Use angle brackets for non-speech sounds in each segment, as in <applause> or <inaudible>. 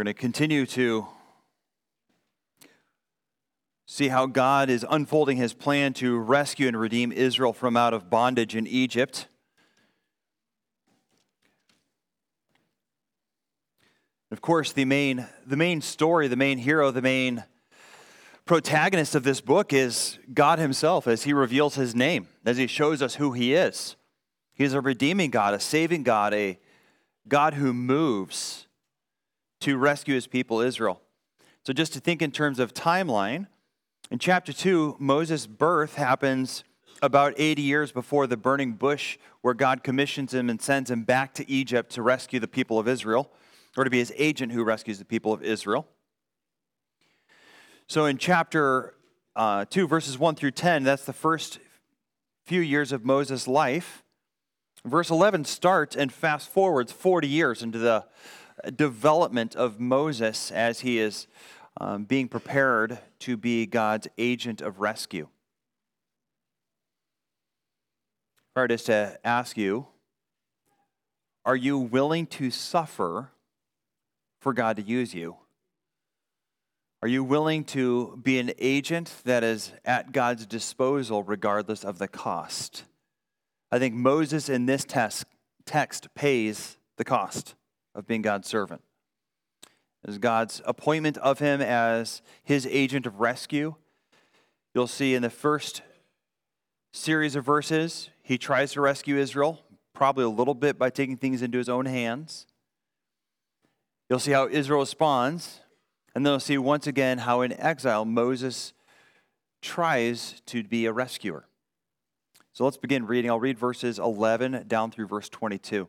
We're going to continue to see how God is unfolding his plan to rescue and redeem Israel from out of bondage in Egypt. Of course, the main, the main story, the main hero, the main protagonist of this book is God Himself as He reveals His name, as He shows us who He is. He's a redeeming God, a saving God, a God who moves to rescue His people, Israel. So, just to think in terms of timeline, in chapter 2, Moses' birth happens about 80 years before the burning bush, where God commissions him and sends him back to Egypt to rescue the people of Israel, or to be his agent who rescues the people of Israel. So in chapter uh, 2, verses 1 through 10, that's the first few years of Moses' life. Verse 11 starts and fast forwards 40 years into the development of Moses as he is um, being prepared to be God's agent of rescue. If I just to ask you, are you willing to suffer for God to use you? Are you willing to be an agent that is at God's disposal regardless of the cost? I think Moses in this text, text pays the cost of being God's servant. As God's appointment of him as his agent of rescue. You'll see in the first series of verses, he tries to rescue Israel, probably a little bit by taking things into his own hands. You'll see how Israel responds and then we'll see once again how in exile Moses tries to be a rescuer. So let's begin reading. I'll read verses 11 down through verse 22.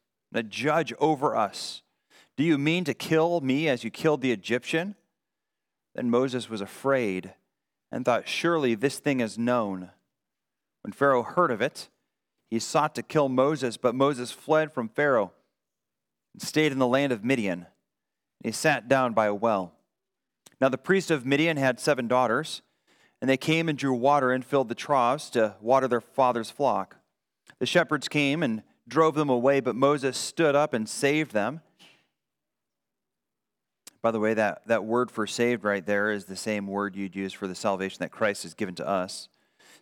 a judge over us? Do you mean to kill me as you killed the Egyptian? Then Moses was afraid and thought, Surely this thing is known. When Pharaoh heard of it, he sought to kill Moses, but Moses fled from Pharaoh and stayed in the land of Midian. And he sat down by a well. Now the priest of Midian had seven daughters, and they came and drew water and filled the troughs to water their father's flock. The shepherds came and drove them away, but Moses stood up and saved them. By the way, that, that word for saved right there is the same word you'd use for the salvation that Christ has given to us.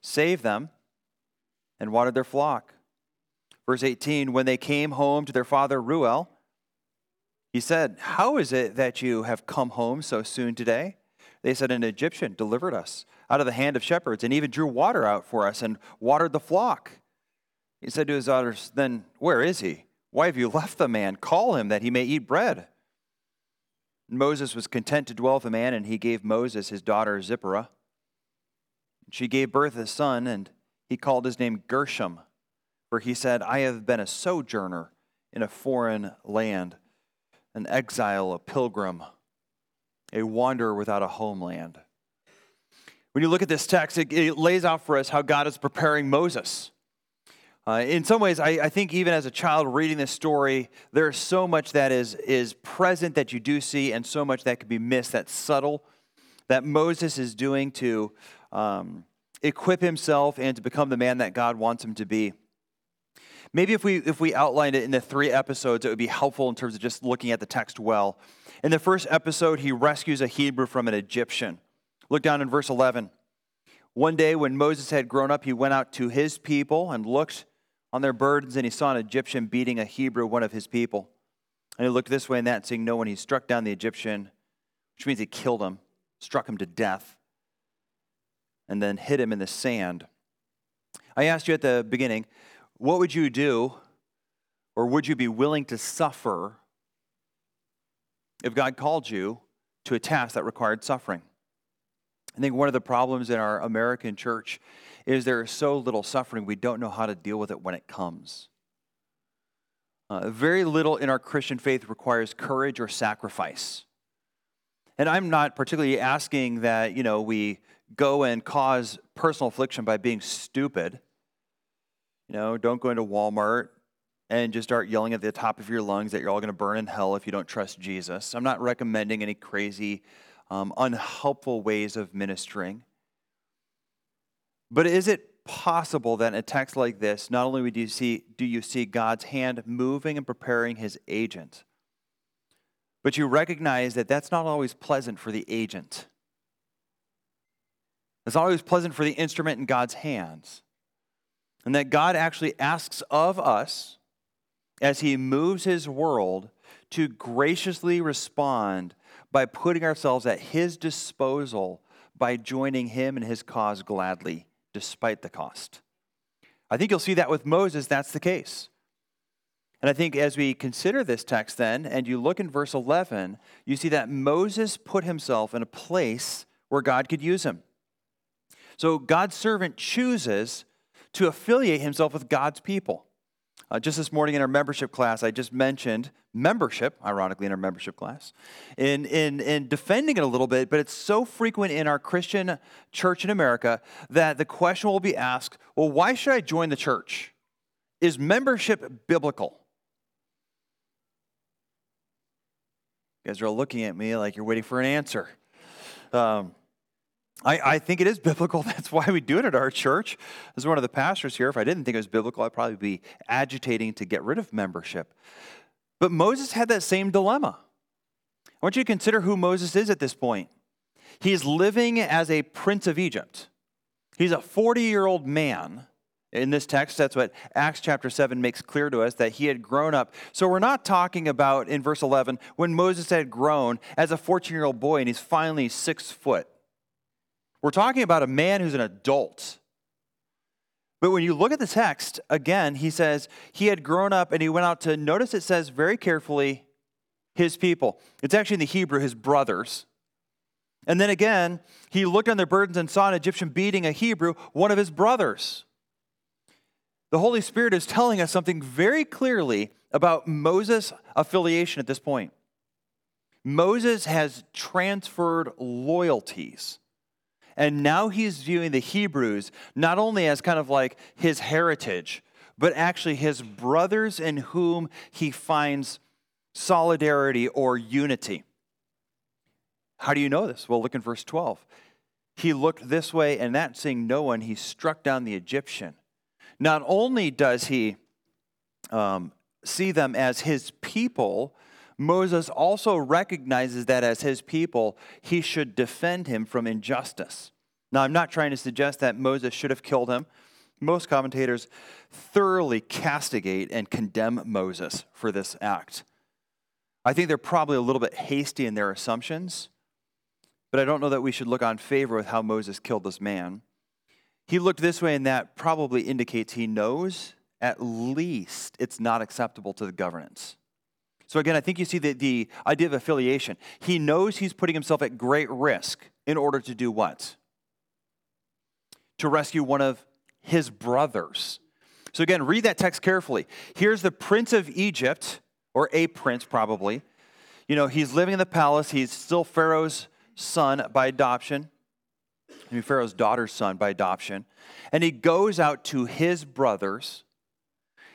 Save them and watered their flock. Verse 18 When they came home to their father Reuel, he said, How is it that you have come home so soon today? They said, An Egyptian delivered us out of the hand of shepherds and even drew water out for us and watered the flock. He said to his daughters, Then where is he? Why have you left the man? Call him that he may eat bread. Moses was content to dwell with the man, and he gave Moses his daughter Zipporah. She gave birth a son, and he called his name Gershom, for he said, I have been a sojourner in a foreign land an exile, a pilgrim, a wanderer without a homeland. When you look at this text, it, it lays out for us how God is preparing Moses. Uh, in some ways, I, I, think even as a child reading this story, there's so much that is, is present that you do see, and so much that could be missed, that's subtle, that Moses is doing to um, equip himself and to become the man that God wants him to be. Maybe if we if we outlined it in the three episodes, it would be helpful in terms of just looking at the text well. In the first episode, he rescues a Hebrew from an Egyptian. Look down in verse 11. One day when Moses had grown up, he went out to his people and looked on their burdens, and he saw an Egyptian beating a Hebrew, one of his people. And he looked this way and that, seeing no one, he struck down the Egyptian, which means he killed him, struck him to death, and then hid him in the sand. I asked you at the beginning, what would you do, or would you be willing to suffer if God called you to a task that required suffering? I think one of the problems in our American church is there is so little suffering, we don't know how to deal with it when it comes. Uh, very little in our Christian faith requires courage or sacrifice. And I'm not particularly asking that, you know, we go and cause personal affliction by being stupid. You know, don't go into Walmart and just start yelling at the top of your lungs that you're all going to burn in hell if you don't trust Jesus. I'm not recommending any crazy, um, unhelpful ways of ministering. But is it possible that in a text like this, not only do you see, do you see God's hand moving and preparing his agent, but you recognize that that's not always pleasant for the agent? It's not always pleasant for the instrument in God's hands. And that God actually asks of us as he moves his world to graciously respond by putting ourselves at his disposal by joining him in his cause gladly, despite the cost. I think you'll see that with Moses, that's the case. And I think as we consider this text, then, and you look in verse 11, you see that Moses put himself in a place where God could use him. So God's servant chooses to affiliate himself with God's people. Uh, just this morning in our membership class, I just mentioned membership, ironically, in our membership class, in, in, in defending it a little bit, but it's so frequent in our Christian church in America that the question will be asked well, why should I join the church? Is membership biblical? You guys are all looking at me like you're waiting for an answer. Um, I, I, think it is <laughs> biblical. That's why we do it at our church. As one of the pastors here, if I didn't think it was biblical, I'd probably be agitating to get rid of membership. But Moses had that same dilemma. I want you to consider who Moses is at this point. He's living as a prince of Egypt. He's a 40 year old man. In this text, that's what Acts chapter 7 makes clear to us that he had grown up. So we're not talking about in verse 11 when Moses had grown as a 14 year old boy and he's finally six foot. We're talking about a man who's an adult. But when you look at the text, again, he says he had grown up and he went out to, notice it says very carefully, his people. It's actually in the Hebrew, his brothers. And then again, he looked on their burdens and saw an Egyptian beating a Hebrew, one of his brothers. The Holy Spirit is telling us something very clearly about Moses' affiliation at this point. Moses has transferred loyalties. And now he's viewing the Hebrews not only as kind of like his heritage, but actually his brothers in whom he finds solidarity or unity. How do you know this? Well, look in verse 12. He looked this way and that, seeing no one, he struck down the Egyptian. Not only does he um, see them as his people, Moses also recognizes that as his people, he should defend him from injustice. Now, I'm not trying to suggest that Moses should have killed him. Most commentators thoroughly castigate and condemn Moses for this act. I think they're probably a little bit hasty in their assumptions, but I don't know that we should look on favor with how Moses killed this man. He looked this way, and that probably indicates he knows at least it's not acceptable to the governance. So again, I think you see the, the idea of affiliation. He knows he's putting himself at great risk in order to do what? To rescue one of his brothers. So again, read that text carefully. Here's the prince of Egypt, or a prince probably. You know, he's living in the palace. He's still Pharaoh's son by adoption. I mean, Pharaoh's daughter's son by adoption. And he goes out to his brothers.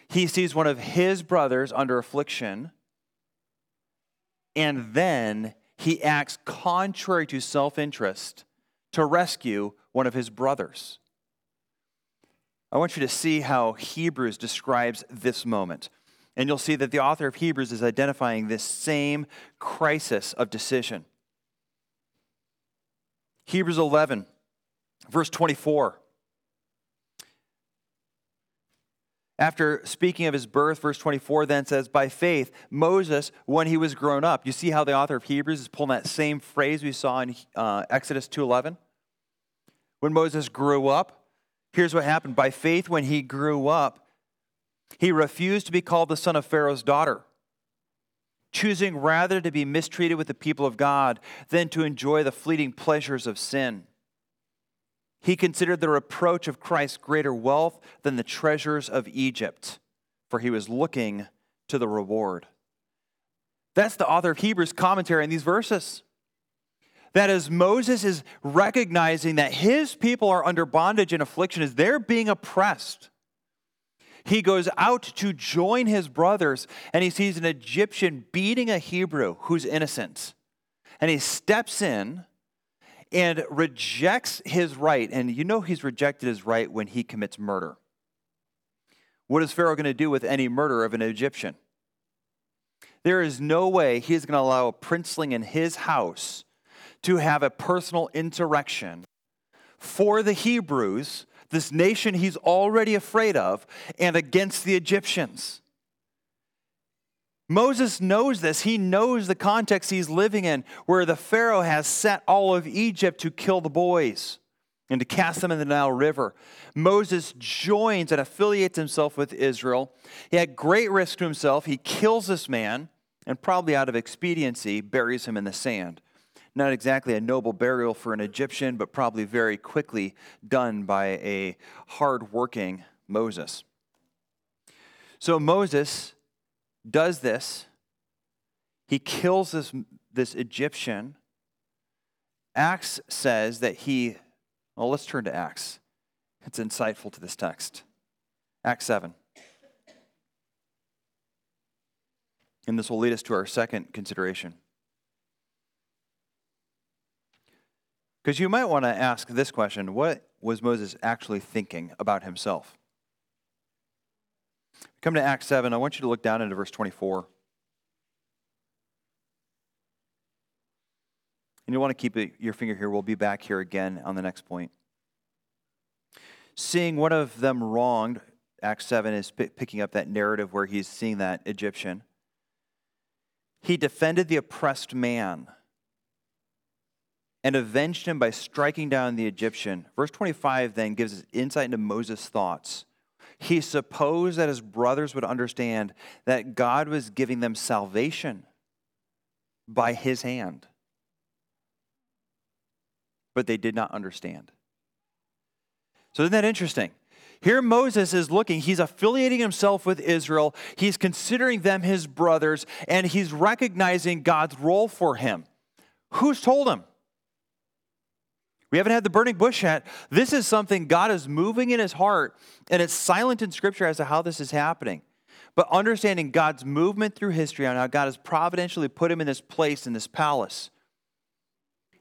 He sees one of his brothers under affliction and then he acts contrary to self interest to rescue one of his brothers. I want you to see how Hebrews describes this moment. And you'll see that the author of Hebrews is identifying this same crisis of decision. Hebrews 11, verse 24. After speaking of his birth, verse 24 then says, By faith, Moses, when he was grown up. You see how the author of Hebrews is pulling that same phrase we saw in uh, Exodus 2.11? When Moses grew up, here's what happened. By faith, when he grew up, he refused to be called the son of Pharaoh's daughter, choosing rather to be mistreated with the people of God than to enjoy the fleeting pleasures of sin. He considered the reproach of Christ greater wealth than the treasures of Egypt, for he was looking to the reward. That's the author of Hebrews' commentary in these verses. That as Moses is recognizing that his people are under bondage and affliction, as they're being oppressed, he goes out to join his brothers and he sees an Egyptian beating a Hebrew who's innocent. And he steps in and rejects his right. And you know he's rejected his right when he commits murder. What is Pharaoh going to do with any murder of an Egyptian? There is no way he's going to allow a princeling in his house to have a personal insurrection for the Hebrews, this nation he's already afraid of, and against the Egyptians. Moses knows this. He knows the context he's living in, where the Pharaoh has set all of Egypt to kill the boys and to cast them in the Nile River. Moses joins and affiliates himself with Israel. He had great risk to himself. He kills this man and, probably out of expediency, buries him in the sand. Not exactly a noble burial for an Egyptian, but probably very quickly done by a hard-working Moses. So Moses does this. He kills this, this Egyptian. Acts says that he, well, let's turn to Acts. It's insightful to this text. Acts 7. And this will lead us to our second consideration. Because you might want to ask this question what was Moses actually thinking about himself? Come to Acts 7. I want you to look down into verse 24. And you want to keep your finger here. We'll be back here again on the next point. Seeing one of them wronged, Acts 7 is picking up that narrative where he's seeing that Egyptian. He defended the oppressed man and avenged him by striking down the Egyptian. Verse 25 then gives us insight into Moses' thoughts. He supposed that his brothers would understand that God was giving them salvation by his hand. But they did not understand. So, isn't that interesting? Here, Moses is looking, he's affiliating himself with Israel, he's considering them his brothers, and he's recognizing God's role for him. Who's told him? We haven't had the burning bush yet. This is something God is moving in his heart, and it's silent in Scripture as to how this is happening. But understanding God's movement through history on how God has providentially put him in this place, in this palace,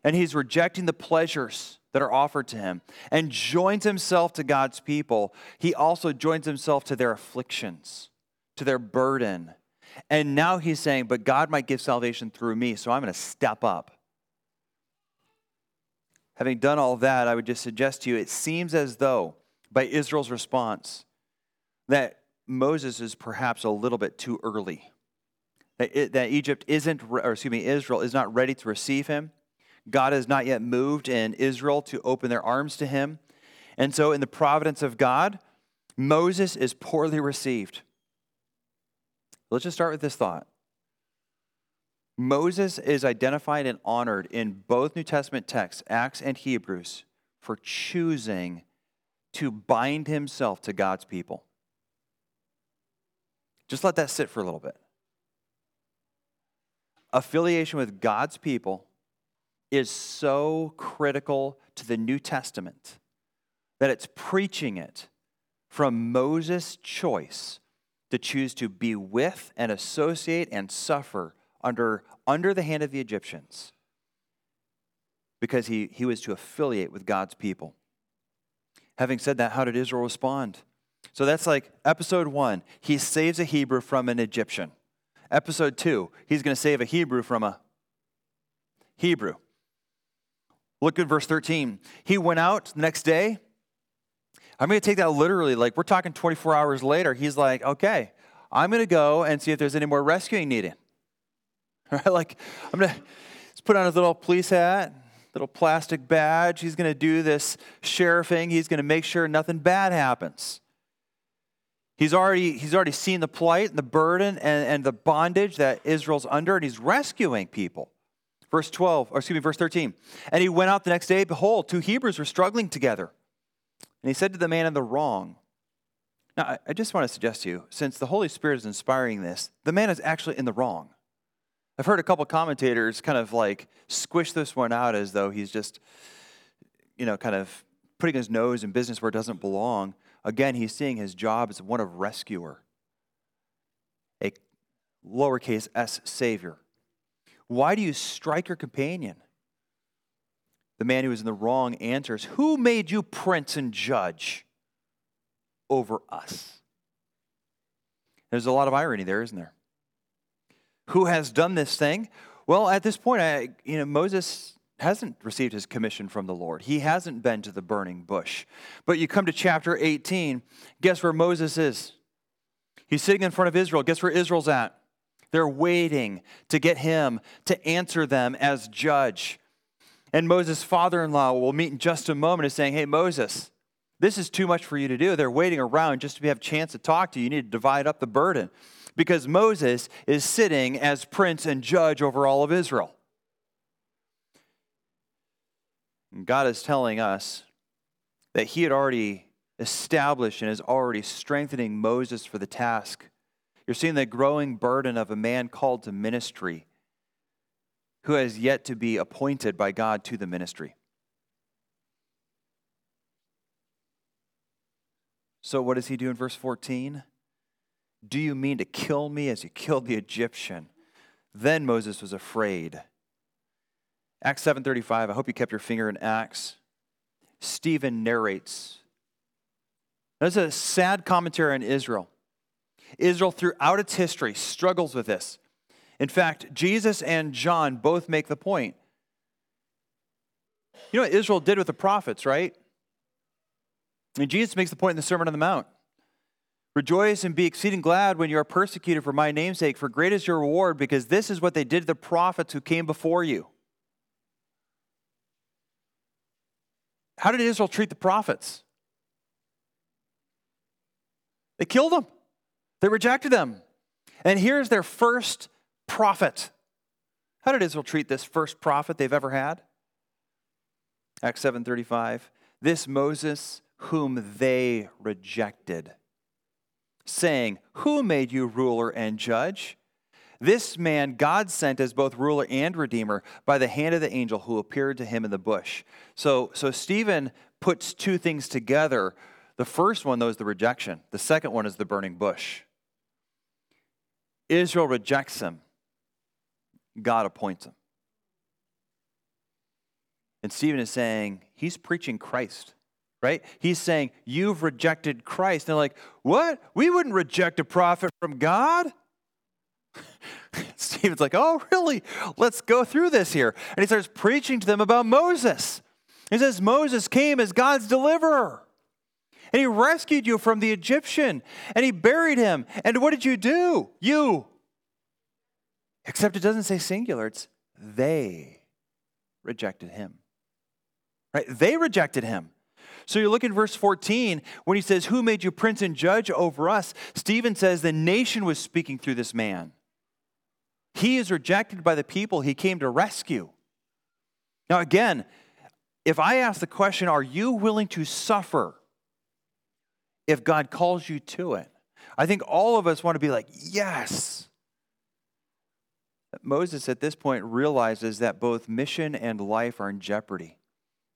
and he's rejecting the pleasures that are offered to him and joins himself to God's people, he also joins himself to their afflictions, to their burden. And now he's saying, But God might give salvation through me, so I'm going to step up. Having done all that, I would just suggest to you it seems as though, by Israel's response, that Moses is perhaps a little bit too early. That, it, that Egypt isn't, or excuse me, Israel is not ready to receive him. God has not yet moved in Israel to open their arms to him. And so, in the providence of God, Moses is poorly received. Let's just start with this thought Moses is identified and honored in both New Testament texts, Acts and Hebrews, for choosing to bind himself to God's people. Just let that sit for a little bit. Affiliation with God's people is so critical to the New Testament that it's preaching it from Moses' choice to choose to be with and associate and suffer under, under the hand of the Egyptians because he, he was to affiliate with God's people. Having said that, how did Israel respond? So that's like episode one, he saves a Hebrew from an Egyptian. Episode two, he's going to save a Hebrew from a Hebrew. Look at verse 13. He went out the next day. I'm going to take that literally. Like we're talking 24 hours later. He's like, okay, I'm going to go and see if there's any more rescuing needed. <laughs> Right? Like, I'm going to put on his little police hat, little plastic badge. He's going to do this sheriffing. He's going to make sure nothing bad happens. He's already, he's already seen the plight and the burden and, and the bondage that Israel's under, and he's rescuing people. Verse 12, or excuse me, verse 13. And he went out the next day. Behold, two Hebrews were struggling together. And he said to the man in the wrong, Now, I just want to suggest to you, since the Holy Spirit is inspiring this, the man is actually in the wrong. I've heard a couple commentators kind of like squish this one out as though he's just, you know, kind of putting his nose in business where it doesn't belong. Again, he's seeing his job as one of rescuer, a lowercase s savior. Why do you strike your companion? The man who is in the wrong answers, Who made you prince and judge over us? There's a lot of irony there, isn't there? Who has done this thing? Well, at this point, I, you know, Moses hasn't received his commission from the Lord. He hasn't been to the burning bush. But you come to chapter 18, guess where Moses is? He's sitting in front of Israel. Guess where Israel's at? They're waiting to get him to answer them as judge. And Moses' father in law will meet in just a moment is saying, Hey, Moses, this is too much for you to do. They're waiting around just to have a chance to talk to you. You need to divide up the burden because Moses is sitting as prince and judge over all of Israel. And God is telling us that He had already established and is already strengthening Moses for the task. You're seeing the growing burden of a man called to ministry who has yet to be appointed by God to the ministry. So, what does he do in verse 14? Do you mean to kill me as you killed the Egyptian? Then Moses was afraid. Acts 7:35. I hope you kept your finger in Acts. Stephen narrates. That's a sad commentary on Israel. Israel throughout its history struggles with this. In fact, Jesus and John both make the point. You know what Israel did with the prophets, right? And Jesus makes the point in the Sermon on the Mount. Rejoice and be exceeding glad when you are persecuted for my namesake, for great is your reward, because this is what they did to the prophets who came before you. How did Israel treat the prophets? They killed them, they rejected them. And here's their first prophet. How did Israel treat this first prophet they've ever had? Acts 7:35. This Moses whom they rejected saying, Who made you ruler and judge? This man God sent as both ruler and redeemer by the hand of the angel who appeared to him in the bush. So, so Stephen puts two things together. The first one, though, is the rejection. The second one is the burning bush. Israel rejects him, God appoints him. And Stephen is saying, he's preaching Christ right? He's saying, You've rejected Christ. And they're like, What? We wouldn't reject a prophet from God. <laughs> Stephen's like, Oh, really? Let's go through this here. And he starts preaching to them about Moses. He says, Moses came as God's deliverer. And he rescued you from the Egyptian. And he buried him. And what did you do? You. Except it doesn't say singular, it's they rejected him. Right? They rejected him. So you look in verse 14 when he says, Who made you prince and judge over us? Stephen says the nation was speaking through this man. He is rejected by the people he came to rescue. Now, again, if I ask the question, Are you willing to suffer if God calls you to it? I think all of us want to be like, Yes. Moses at this point realizes that both mission and life are in jeopardy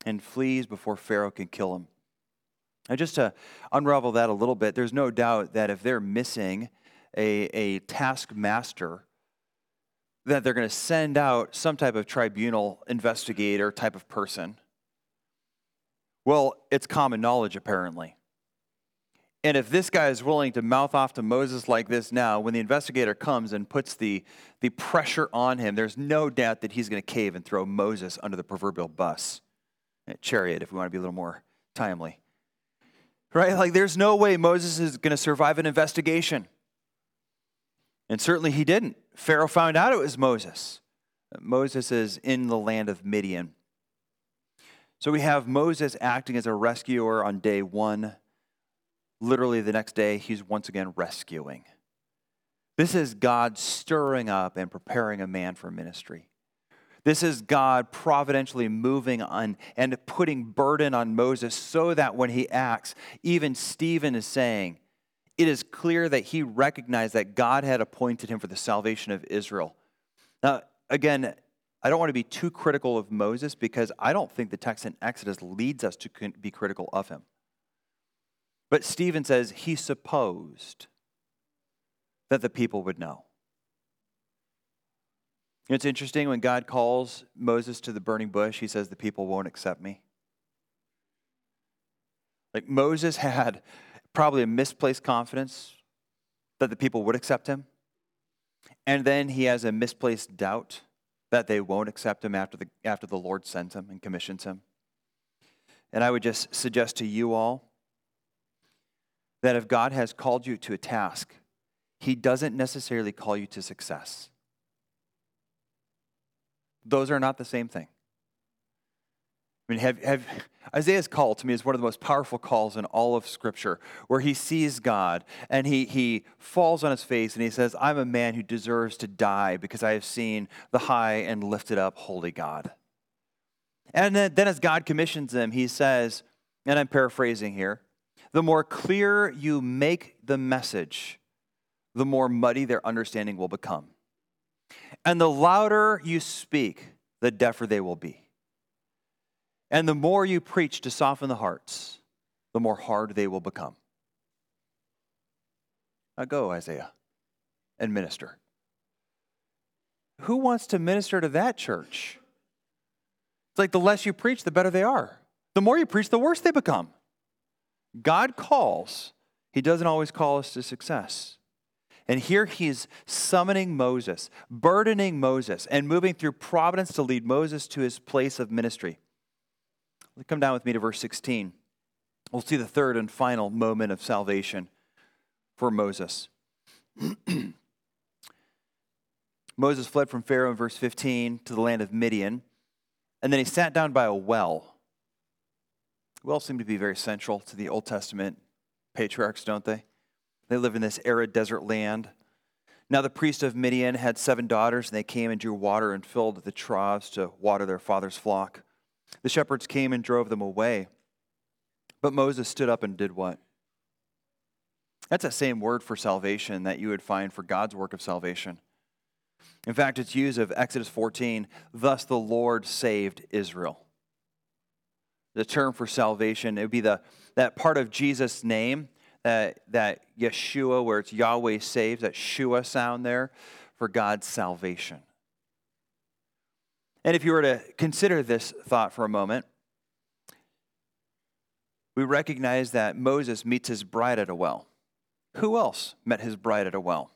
and flees before Pharaoh can kill him. Now, just to unravel that a little bit, there's no doubt that if they're missing a, a taskmaster, that they're going to send out some type of tribunal investigator type of person. Well, it's common knowledge, apparently. And if this guy is willing to mouth off to Moses like this now, when the investigator comes and puts the, the pressure on him, there's no doubt that he's going to cave and throw Moses under the proverbial bus chariot if we want to be a little more timely. Right? Like, there's no way Moses is going to survive an investigation. And certainly he didn't. Pharaoh found out it was Moses. Moses is in the land of Midian. So we have Moses acting as a rescuer on day one. Literally, the next day, he's once again rescuing. This is God stirring up and preparing a man for ministry. This is God providentially moving on and putting burden on Moses so that when he acts, even Stephen is saying, it is clear that he recognized that God had appointed him for the salvation of Israel. Now, again, I don't want to be too critical of Moses because I don't think the text in Exodus leads us to be critical of him. But Stephen says he supposed that the people would know. It's interesting when God calls Moses to the burning bush, he says, The people won't accept me. Like Moses <laughs> had probably a misplaced confidence that the people would accept him. And then he has a misplaced doubt that they won't accept him after the, after the Lord sends him and commissions him. And I would just suggest to you all that if God has called you to a task, he doesn't necessarily call you to success. Those are not the same thing. I mean, have, have, Isaiah's call to me is one of the most powerful calls in all of Scripture, where he sees God and he, he falls on his face and he says, I'm a man who deserves to die because I have seen the high and lifted up holy God. And then, then as God commissions him, he says, and I'm paraphrasing here, the more clear you make the message, the more muddy their understanding will become. And the louder you speak, the deafer they will be. And the more you preach to soften the hearts, the more hard they will become. Now go, Isaiah, and minister. Who wants to minister to that church? It's like the less you preach, the better they are. The more you preach, the worse they become. God calls, He doesn't always call us to success. And here he's summoning Moses, burdening Moses, and moving through providence to lead Moses to his place of ministry. Come down with me to verse 16. We'll see the third and final moment of salvation for Moses. <clears throat> Moses fled from Pharaoh in verse 15 to the land of Midian, and then he sat down by a well. Wells seem to be very central to the Old Testament patriarchs, don't they? They live in this arid desert land. Now, the priest of Midian had seven daughters, and they came and drew water and filled the troughs to water their father's flock. The shepherds came and drove them away. But Moses stood up and did what? That's that same word for salvation that you would find for God's work of salvation. In fact, it's used of Exodus 14, thus the Lord saved Israel. The term for salvation, it would be the, that part of Jesus' name, that, Yeshua, where it's Yahweh saves, that Shua sound there for God's salvation. And if you were to consider this thought for a moment, we recognize that Moses meets his bride at a well. Who else met his bride at a well?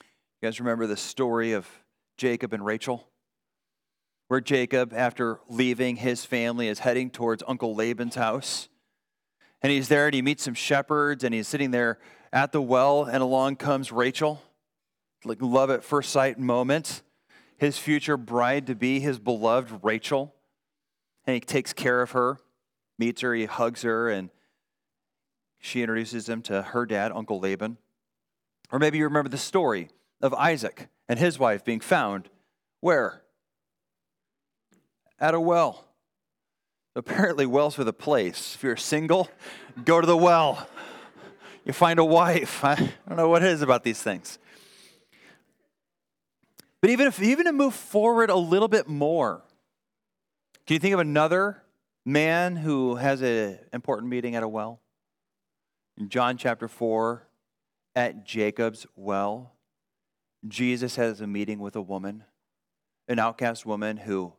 You guys remember the story of Jacob and Rachel? Where Jacob, after leaving his family, is heading towards Uncle Laban's house. And he's there and he meets some shepherds and he's sitting there at the well, and along comes Rachel. Like love at first sight moment his future bride to be, his beloved Rachel. And he takes care of her, meets her, he hugs her, and she introduces him to her dad, Uncle Laban. Or maybe you remember the story of Isaac and his wife being found where? At a well. Apparently, wells are the place. If you're single, go to the well. You find a wife. I don't know what it is about these things. But even if even to move forward a little bit more, can you think of another man who has an important meeting at a well? In John chapter 4, at Jacob's well, Jesus has a meeting with a woman, an outcast woman who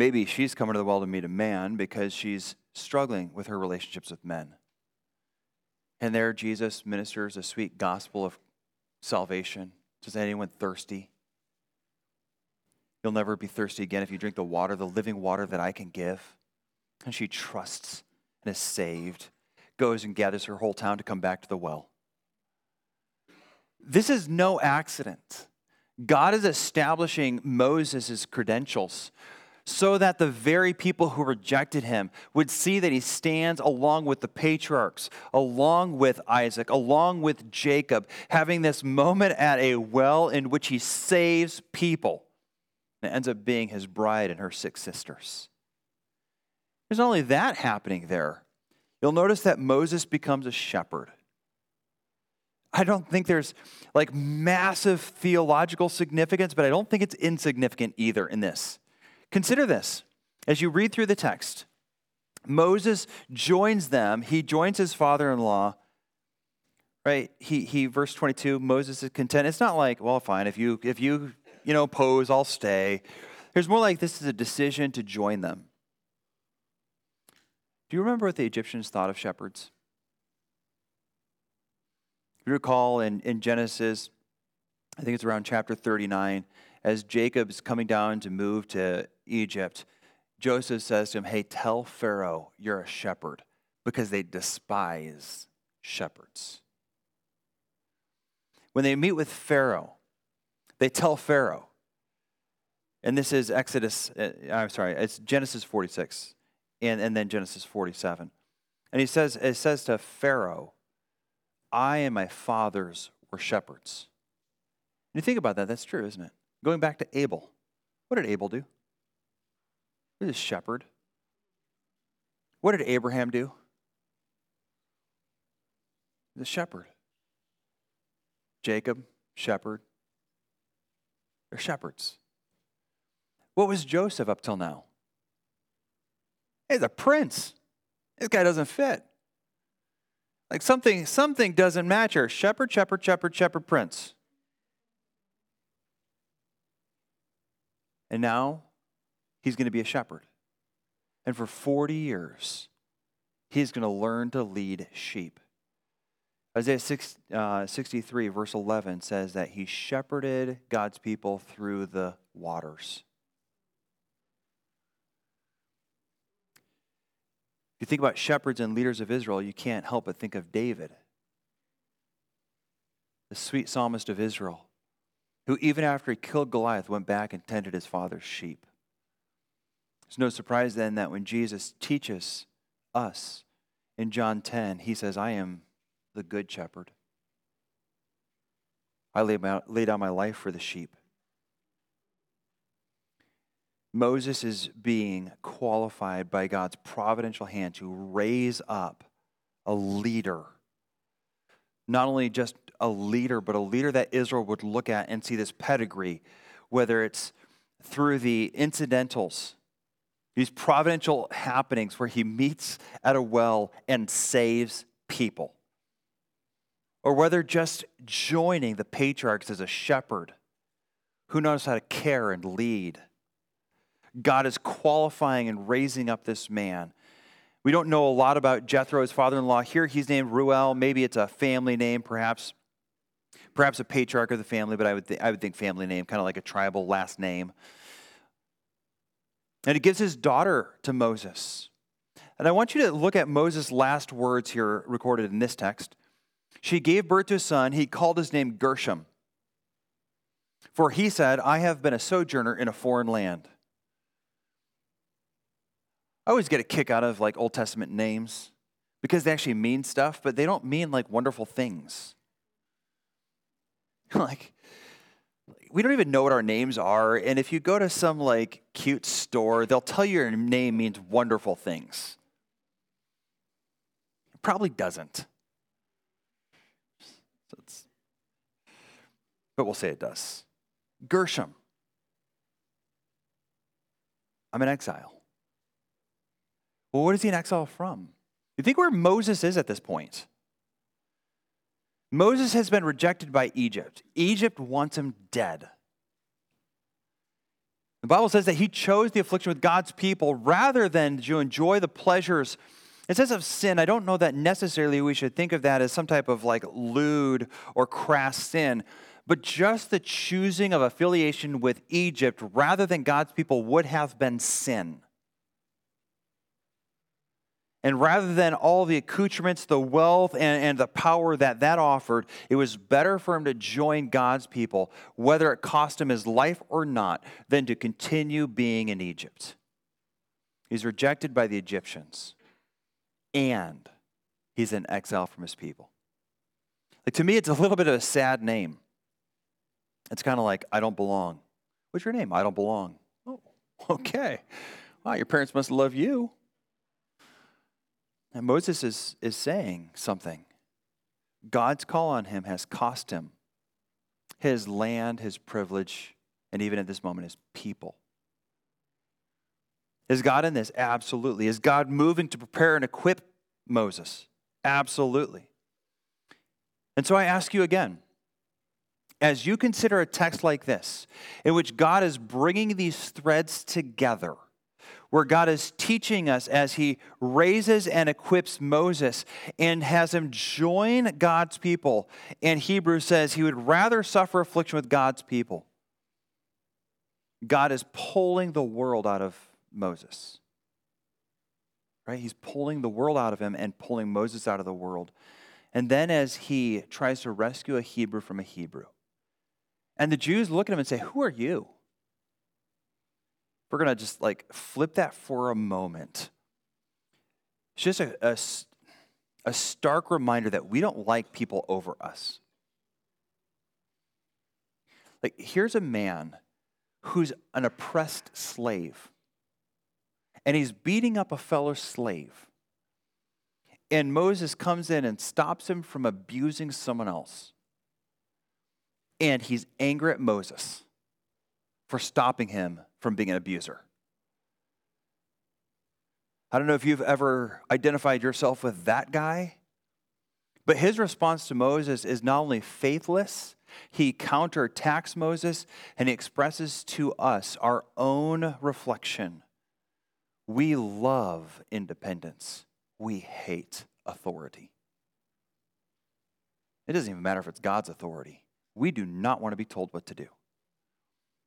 maybe she's coming to the well to meet a man because she's struggling with her relationships with men. And there, Jesus ministers a sweet gospel of salvation. Does anyone thirsty? You'll never be thirsty again if you drink the water, the living water that I can give. And she trusts and is saved, goes and gathers her whole town to come back to the well. This is no accident. God is establishing Moses' credentials so that the very people who rejected him would see that he stands along with the patriarchs, along with Isaac, along with Jacob, having this moment at a well in which he saves people and it ends up being his bride and her six sisters. There's only that happening there. You'll notice that Moses becomes a shepherd. I don't think there's like massive theological significance, but I don't think it's insignificant either in this. Consider this as you read through the text. Moses joins them, he joins his father in law. Right? He, he verse 22, Moses is content. It's not like, well, fine, if you if you you know pose, I'll stay. There's more like this is a decision to join them. Do you remember what the Egyptians thought of shepherds? you recall in, in Genesis, I think it's around chapter 39, as Jacob's coming down to move to Egypt, Joseph says to him, Hey, tell Pharaoh you're a shepherd because they despise shepherds. When they meet with Pharaoh, they tell Pharaoh, and this is Exodus, uh, I'm sorry, it's Genesis 46 and, and then Genesis 47. And he says, it says to Pharaoh, I and my fathers were shepherds. And you think about that, that's true, isn't it? Going back to Abel. What did Abel do? Was a shepherd. What did Abraham do? The shepherd. Jacob, shepherd. They're shepherds. What was Joseph up till now? He's a prince. This guy doesn't fit. Like something, something doesn't match her. Shepherd, shepherd, shepherd, shepherd, prince. And now he's going to be a shepherd. And for 40 years, he's going to learn to lead sheep. Isaiah 6, uh, 63, verse 11 says that he shepherded God's people through the waters. If you think about shepherds and leaders of Israel, you can't help but think of David, the sweet psalmist of Israel, who even after he killed Goliath went back and tended his father's sheep. It's no surprise then that when Jesus teaches us in John 10, he says, I am the good shepherd. I lay, my, lay down my life for the sheep. Moses is being qualified by God's providential hand to raise up a leader. Not only just a leader, but a leader that Israel would look at and see this pedigree, whether it's through the incidentals, these providential happenings where he meets at a well and saves people, or whether just joining the patriarchs as a shepherd who knows how to care and lead God is qualifying and raising up this man. We don't know a lot about Jethro, his father in law. Here he's named Reuel. Maybe it's a family name, perhaps. Perhaps a patriarch of the family, but I would, th- I would think family name, kind of like a tribal last name. And he gives his daughter to Moses. And I want you to look at Moses' last words here recorded in this text. She gave birth to a son. He called his name Gershom. For he said, I have been a sojourner in a foreign land. I always get a kick out of like Old Testament names because they actually mean stuff, but they don't mean like wonderful things. <laughs> like, we don't even know what our names are. And if you go to some like cute store, they'll tell you your name means wonderful things. It probably doesn't. So but we'll say it does. Gershom. I'm in exile. Well, what is he in exile from? You think where Moses is at this point? Moses has been rejected by Egypt. Egypt wants him dead. The Bible says that he chose the affliction with God's people rather than to enjoy the pleasures. It says of sin. I don't know that necessarily we should think of that as some type of like lewd or crass sin, but just the choosing of affiliation with Egypt rather than God's people would have been sin. And rather than all the accoutrements, the wealth, and, and the power that that offered, it was better for him to join God's people, whether it cost him his life or not, than to continue being in Egypt. He's rejected by the Egyptians, and he's in exile from his people. Like, to me, it's a little bit of a sad name. It's kind of like, I don't belong. What's your name? I don't belong. Oh, <laughs> okay. Wow, your parents must love you. And Moses is, is saying something. God's call on him has cost him his land, his privilege, and even at this moment, his people. Is God in this? Absolutely. Is God moving to prepare and equip Moses? Absolutely. And so I ask you again, as you consider a text like this, in which God is bringing these threads together, where God is teaching us as he raises and equips Moses and has him join God's people. And Hebrews says he would rather suffer affliction with God's people. God is pulling the world out of Moses. Right? He's pulling the world out of him and pulling Moses out of the world. And then as he tries to rescue a Hebrew from a Hebrew. And the Jews look at him and say, Who are you? We're going to just like flip that for a moment. It's just a, a, a stark reminder that we don't like people over us. Like, here's a man who's an oppressed slave, and he's beating up a fellow slave. And Moses comes in and stops him from abusing someone else. And he's angry at Moses for stopping him from being an abuser. I don't know if you've ever identified yourself with that guy, but his response to Moses is not only faithless, he counterattacks Moses and he expresses to us our own reflection. We love independence, we hate authority. It doesn't even matter if it's God's authority. We do not want to be told what to do.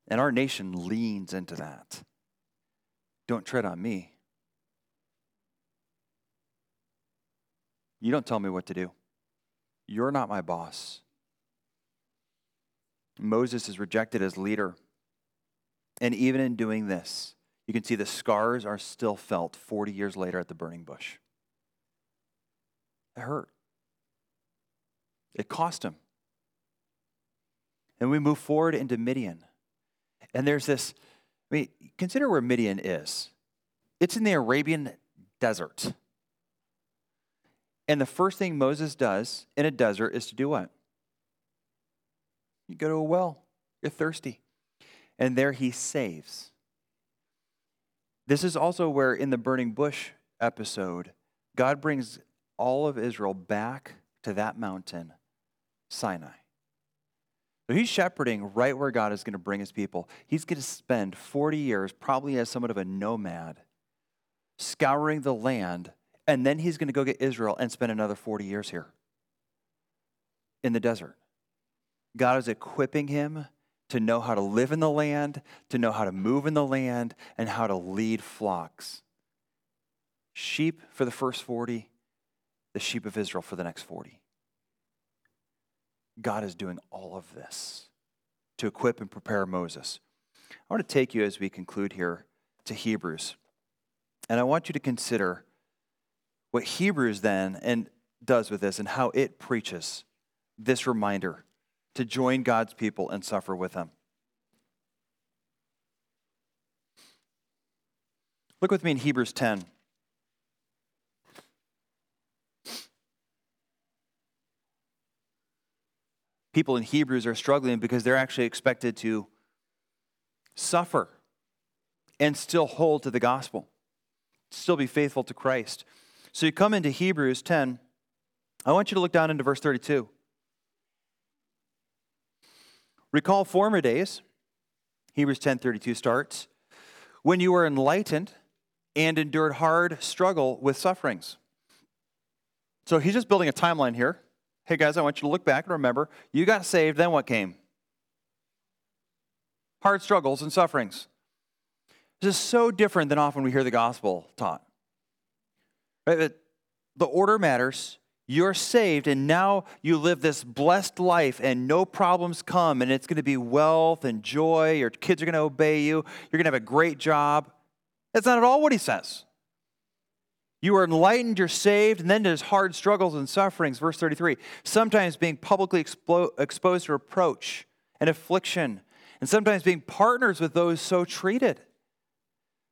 And our nation leans into that. Don't tread on me. You don't tell me what to do. You're not my boss. Moses is rejected as leader. And even in doing this, you can see the scars are still felt 40 years later at the burning bush. It hurt. It cost him. And we move forward into Midian. And there's this, I mean, consider where Midian is. It's in the Arabian desert. And the first thing Moses does in a desert is to do what? You go to a well, you're thirsty. And there he saves. This is also where, in the burning bush episode, God brings all of Israel back to that mountain, Sinai. So he's shepherding right where God is going to bring his people. He's going to spend 40 years, probably as somewhat of a nomad, scouring the land, and then he's going to go get Israel and spend another 40 years here in the desert. God is equipping him to know how to live in the land, to know how to move in the land, and how to lead flocks. Sheep for the first 40, the sheep of Israel for the next 40. God is doing all of this to equip and prepare Moses. I want to take you as we conclude here to Hebrews. And I want you to consider what Hebrews then and does with this and how it preaches this reminder to join God's people and suffer with them. Look with me in Hebrews 10. People in Hebrews are struggling because they're actually expected to suffer and still hold to the gospel, still be faithful to Christ. So you come into Hebrews 10. I want you to look down into verse 32. Recall former days. Hebrews 10:32 starts, when you were enlightened and endured hard struggle with sufferings. So he's just building a timeline here. Hey guys, I want you to look back and remember you got saved, then what came? Hard struggles and sufferings. This is so different than often we hear the gospel taught. Right? The order matters. You're saved, and now you live this blessed life, and no problems come, and it's going to be wealth and joy. Your kids are going to obey you. You're going to have a great job. That's not at all what he says. You are enlightened, you're saved, and then there's hard struggles and sufferings. Verse 33 sometimes being publicly expo- exposed to reproach and affliction, and sometimes being partners with those so treated.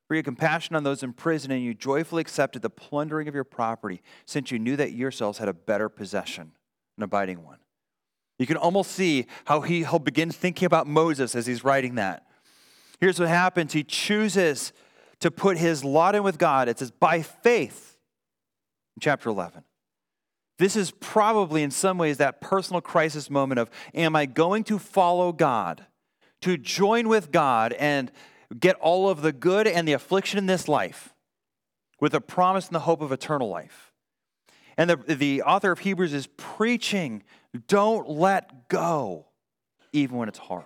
For you had compassion on those in prison, and you joyfully accepted the plundering of your property, since you knew that yourselves had a better possession. an abiding one. You can almost see how he, he'll begin thinking about Moses as he's writing that. Here's what happens he chooses to put his lot in with God. It says, by faith, in chapter 11. This is probably, in some ways, that personal crisis moment of Am I going to follow God, to join with God and get all of the good and the affliction in this life with a promise and the hope of eternal life? And the, the author of Hebrews is preaching don't let go, even when it's hard.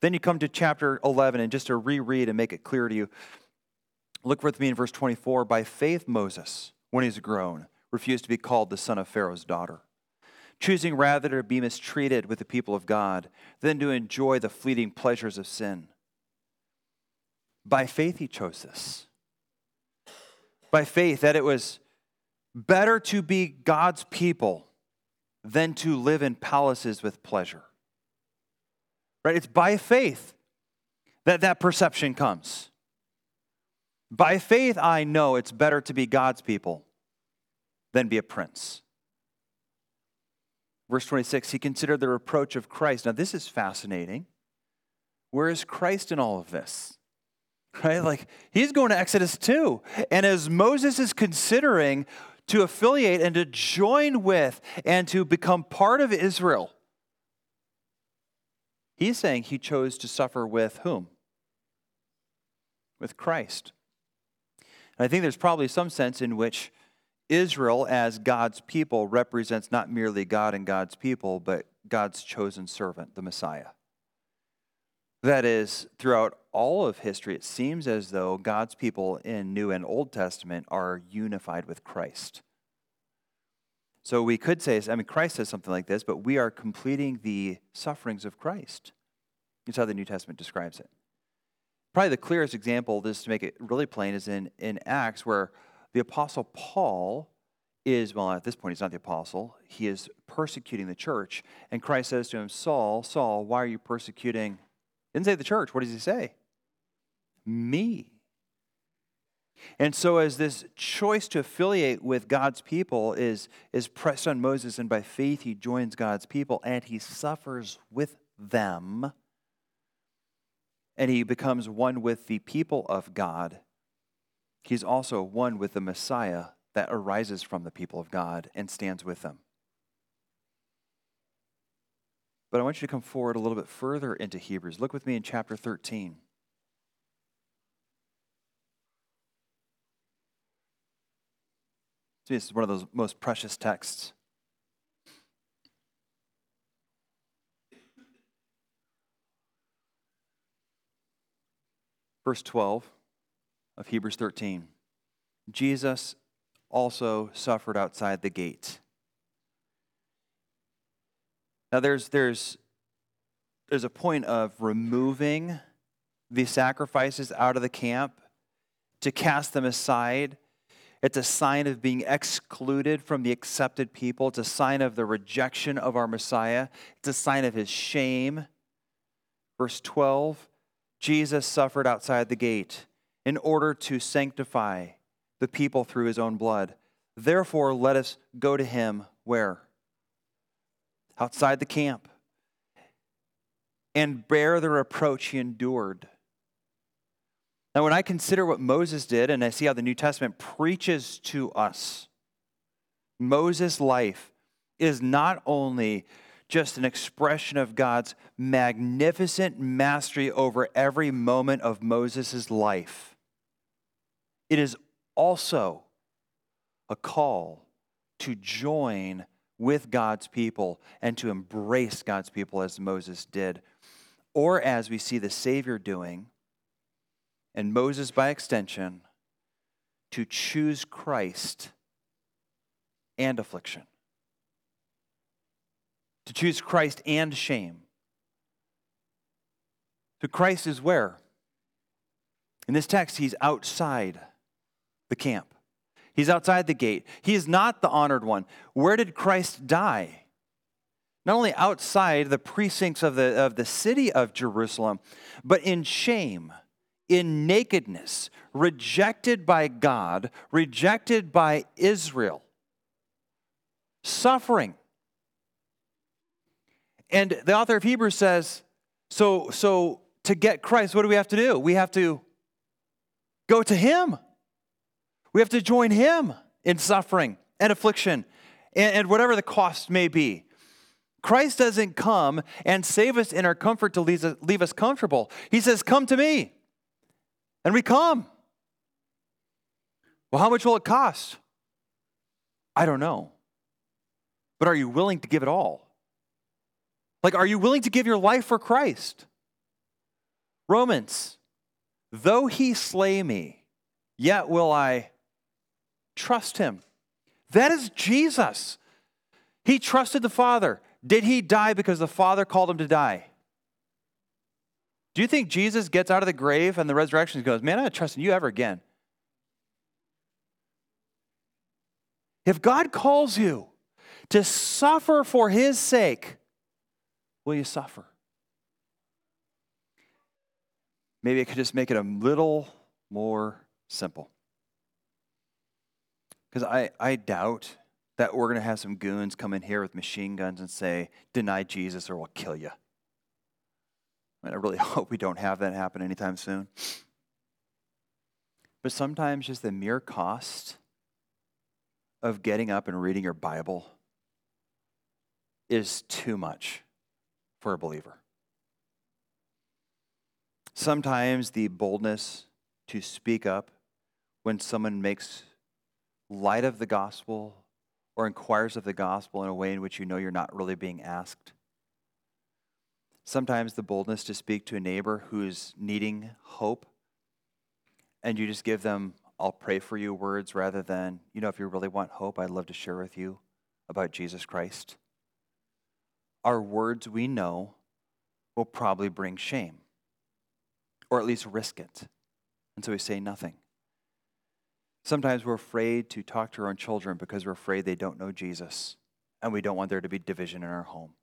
Then you come to chapter 11, and just to reread and make it clear to you, look with me in verse 24. By faith, Moses, when he's grown, refused to be called the son of Pharaoh's daughter, choosing rather to be mistreated with the people of God than to enjoy the fleeting pleasures of sin. By faith, he chose this. By faith, that it was better to be God's people than to live in palaces with pleasure. Right? It's by faith that that perception comes. By faith, I know it's better to be God's people than be a prince. Verse 26, he considered the reproach of Christ. Now, this is fascinating. Where is Christ in all of this? <laughs> Right? Like, he's going to Exodus 2. And as Moses is considering to affiliate and to join with and to become part of Israel. He's saying he chose to suffer with whom? With Christ. And I think there's probably some sense in which Israel, as God's people, represents not merely God and God's people, but God's chosen servant, the Messiah. That is, throughout all of history, it seems as though God's people in New and Old Testament are unified with Christ. So we could say, I mean, Christ says something like this, but we are completing the sufferings of Christ. That's how the New Testament describes it. Probably the clearest example, just to make it really plain, is in, in Acts, where the Apostle Paul is, well, at this point, he's not the apostle. He is persecuting the church. And Christ says to him, Saul, Saul, why are you persecuting didn't say the church. What does he say? Me. And so, as this choice to affiliate with God's people is, is pressed on Moses, and by faith he joins God's people and he suffers with them, and he becomes one with the people of God, he's also one with the Messiah that arises from the people of God and stands with them. But I want you to come forward a little bit further into Hebrews. Look with me in chapter 13. This is one of those most precious texts. Verse 12 of Hebrews 13. Jesus also suffered outside the gate now, there's, there's, there's a point of removing the sacrifices out of the camp to cast them aside. It's a sign of being excluded from the accepted people. It's a sign of the rejection of our Messiah. It's a sign of his shame. Verse 12 Jesus suffered outside the gate in order to sanctify the people through his own blood. Therefore, let us go to him where? outside the camp and bear the reproach he endured. Now, when I consider what Moses did and I see how the New Testament preaches to us, Moses' life is not only just an expression of God's magnificent mastery over every moment of Moses' life, it is also a call to join with God's people and to embrace God's people as Moses did, or as we see the Savior doing, and Moses by extension, to choose Christ and affliction. To choose Christ and shame. So Christ is where? In this text, he's outside the camp. He's outside the gate. He is not the honored one. Where did Christ die? Not only outside the precincts of the, of the city of Jerusalem, but in shame, in nakedness, rejected by God, rejected by Israel, suffering And the author of Hebrews says, so, so to get Christ, what do we have to do? We have to go to Him. We have to join Him in suffering and affliction and, and whatever the cost may be. Christ doesn't come and save us in our comfort to leave us, leave us comfortable. He says, Come to me. And we come. Well, how much will it cost? I don't know. But are you willing to give it all? Like, are you willing to give your life for Christ? Romans, though he slay me, yet will I trust him. That is Jesus. He trusted the Father. Did he die because the Father called him to die? Do you think Jesus gets out of the grave and the resurrection and goes, Man, I'm not trusting you ever again? If God calls you to suffer for his sake, will you suffer? Maybe I could just make it a little more simple. Because I, I doubt that we're going to have some goons come in here with machine guns and say, deny Jesus or we'll kill you. Mean, I really <laughs> hope we don't have that happen anytime soon. But sometimes just the mere cost of getting up and reading your Bible is too much for a believer. Sometimes the boldness to speak up when someone makes light of the gospel or inquires of the gospel in a way in which you know you're not really being asked. Sometimes the boldness to speak to a neighbor who is needing hope and you just give them I'll pray for you words rather than, you know, if you really want hope, I'd love to share with you about Jesus Christ. Our words we know will probably bring shame, or at least risk it. And so we say nothing. Sometimes we're afraid to talk to our own children because we're afraid they don't know Jesus, and we don't want there to be division in our home.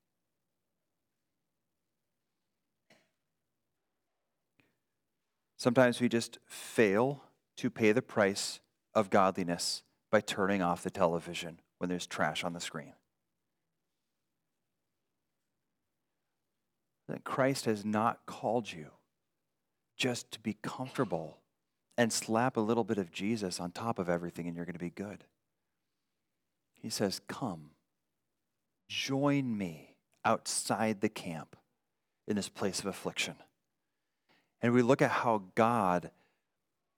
Sometimes we just fail to pay the price of godliness by turning off the television when there's trash on the screen. That Christ has not called you just to be comfortable and slap a little bit of Jesus on top of everything and you're going to be good. He says, Come, join me outside the camp in this place of affliction. And we look at how God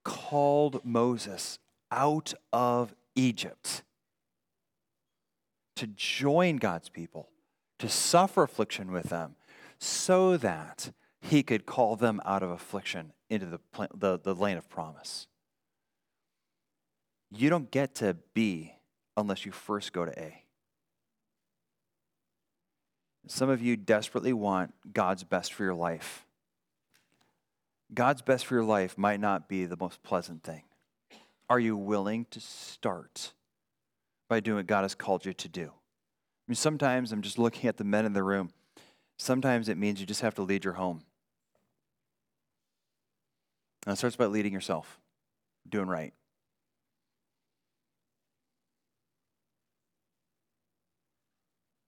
called Moses out of Egypt to join God's people, to suffer affliction with them, so that he could call them out of affliction into the, the, the lane of promise. You don't get to B unless you first go to A. Some of you desperately want God's best for your life. God's best for your life might not be the most pleasant thing. Are you willing to start by doing what God has called you to do? I mean, sometimes I'm just looking at the men in the room. Sometimes it means you just have to lead your home. And it starts by leading yourself, doing right.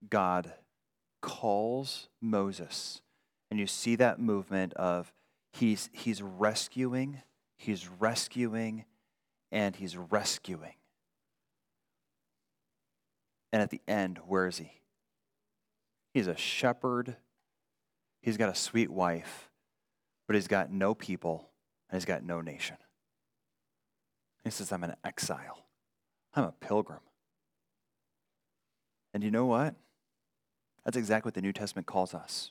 God calls Moses, and you see that movement of He's, he's rescuing, he's rescuing, and he's rescuing. And at the end, where is he? He's a shepherd. He's got a sweet wife, but he's got no people and he's got no nation. He says, I'm an exile. I'm a pilgrim. And you know what? That's exactly what the New Testament calls us.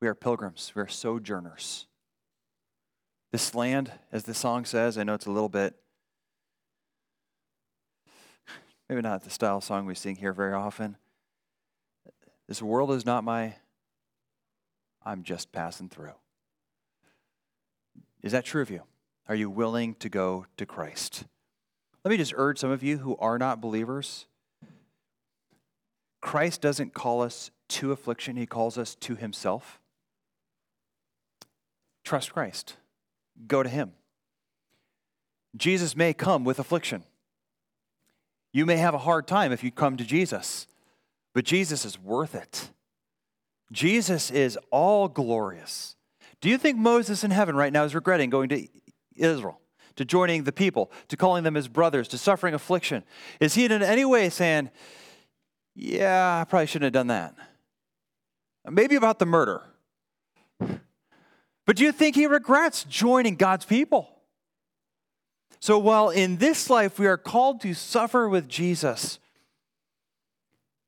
We are pilgrims, we are sojourners. This land, as the song says, I know it's a little bit, maybe not the style song we sing here very often. This world is not my, I'm just passing through. Is that true of you? Are you willing to go to Christ? Let me just urge some of you who are not believers. Christ doesn't call us to affliction, he calls us to himself. Trust Christ. Go to Him. Jesus may come with affliction. You may have a hard time if you come to Jesus, but Jesus is worth it. Jesus is all glorious. Do you think Moses in heaven right now is regretting going to Israel, to joining the people, to calling them his brothers, to suffering affliction? Is he in any way saying, Yeah, I probably shouldn't have done that? Maybe about the murder. But do you think he regrets joining God's people? So while in this life we are called to suffer with Jesus,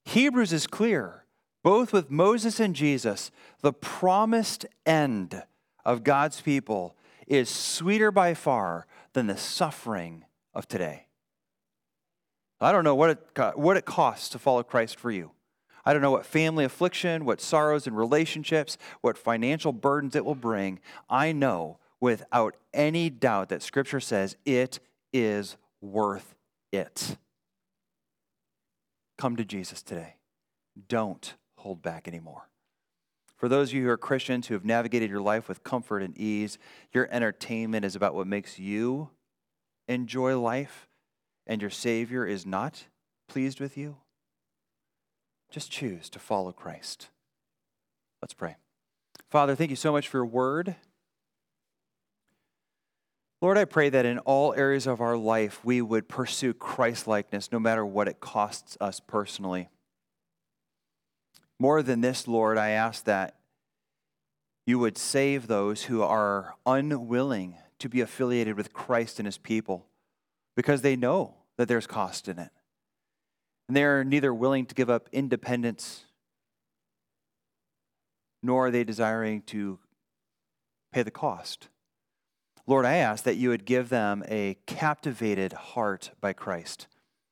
Hebrews is clear, both with Moses and Jesus, the promised end of God's people is sweeter by far than the suffering of today. I don't know what it, what it costs to follow Christ for you. I don't know what family affliction, what sorrows and relationships, what financial burdens it will bring. I know without any doubt that Scripture says it is worth it. Come to Jesus today. Don't hold back anymore. For those of you who are Christians who have navigated your life with comfort and ease, your entertainment is about what makes you enjoy life, and your Savior is not pleased with you. Just choose to follow Christ. Let's pray. Father, thank you so much for your word. Lord, I pray that in all areas of our life we would pursue Christ likeness no matter what it costs us personally. More than this, Lord, I ask that you would save those who are unwilling to be affiliated with Christ and his people because they know that there's cost in it. And they are neither willing to give up independence nor are they desiring to pay the cost. Lord, I ask that you would give them a captivated heart by Christ,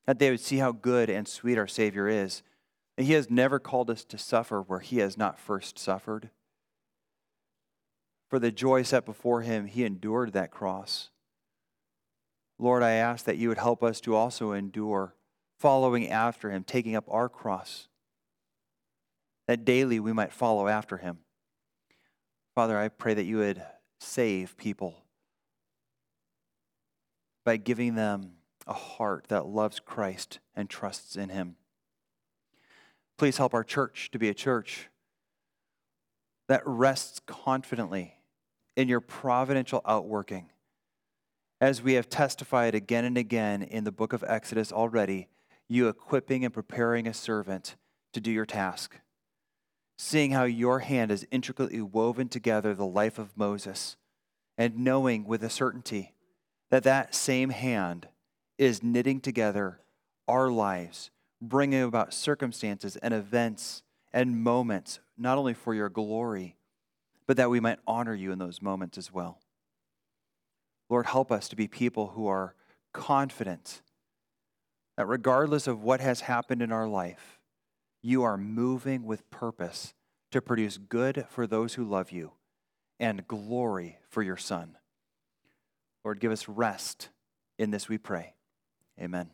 that they would see how good and sweet our Savior is. And he has never called us to suffer where he has not first suffered. For the joy set before him, he endured that cross. Lord, I ask that you would help us to also endure following after him, taking up our cross, that daily we might follow after him. Father, I pray that you would save people by giving them a heart that loves Christ and trusts in Him. Please help our church to be a church that rests confidently in your providential outworking. As we have testified again and again in the book of Exodus already, you equipping and preparing a servant to do your task. Seeing how your hand has intricately woven together the life of Moses, and knowing with a certainty that that same hand is knitting together our lives, bringing about circumstances and events and moments, not only for your glory, but that we might honor you in those moments as well. Lord, help us to be people who are confident that regardless of what has happened in our life, you are moving with purpose to produce good for those who love you and glory for your Son. Lord, give us rest in this, we pray. Amen.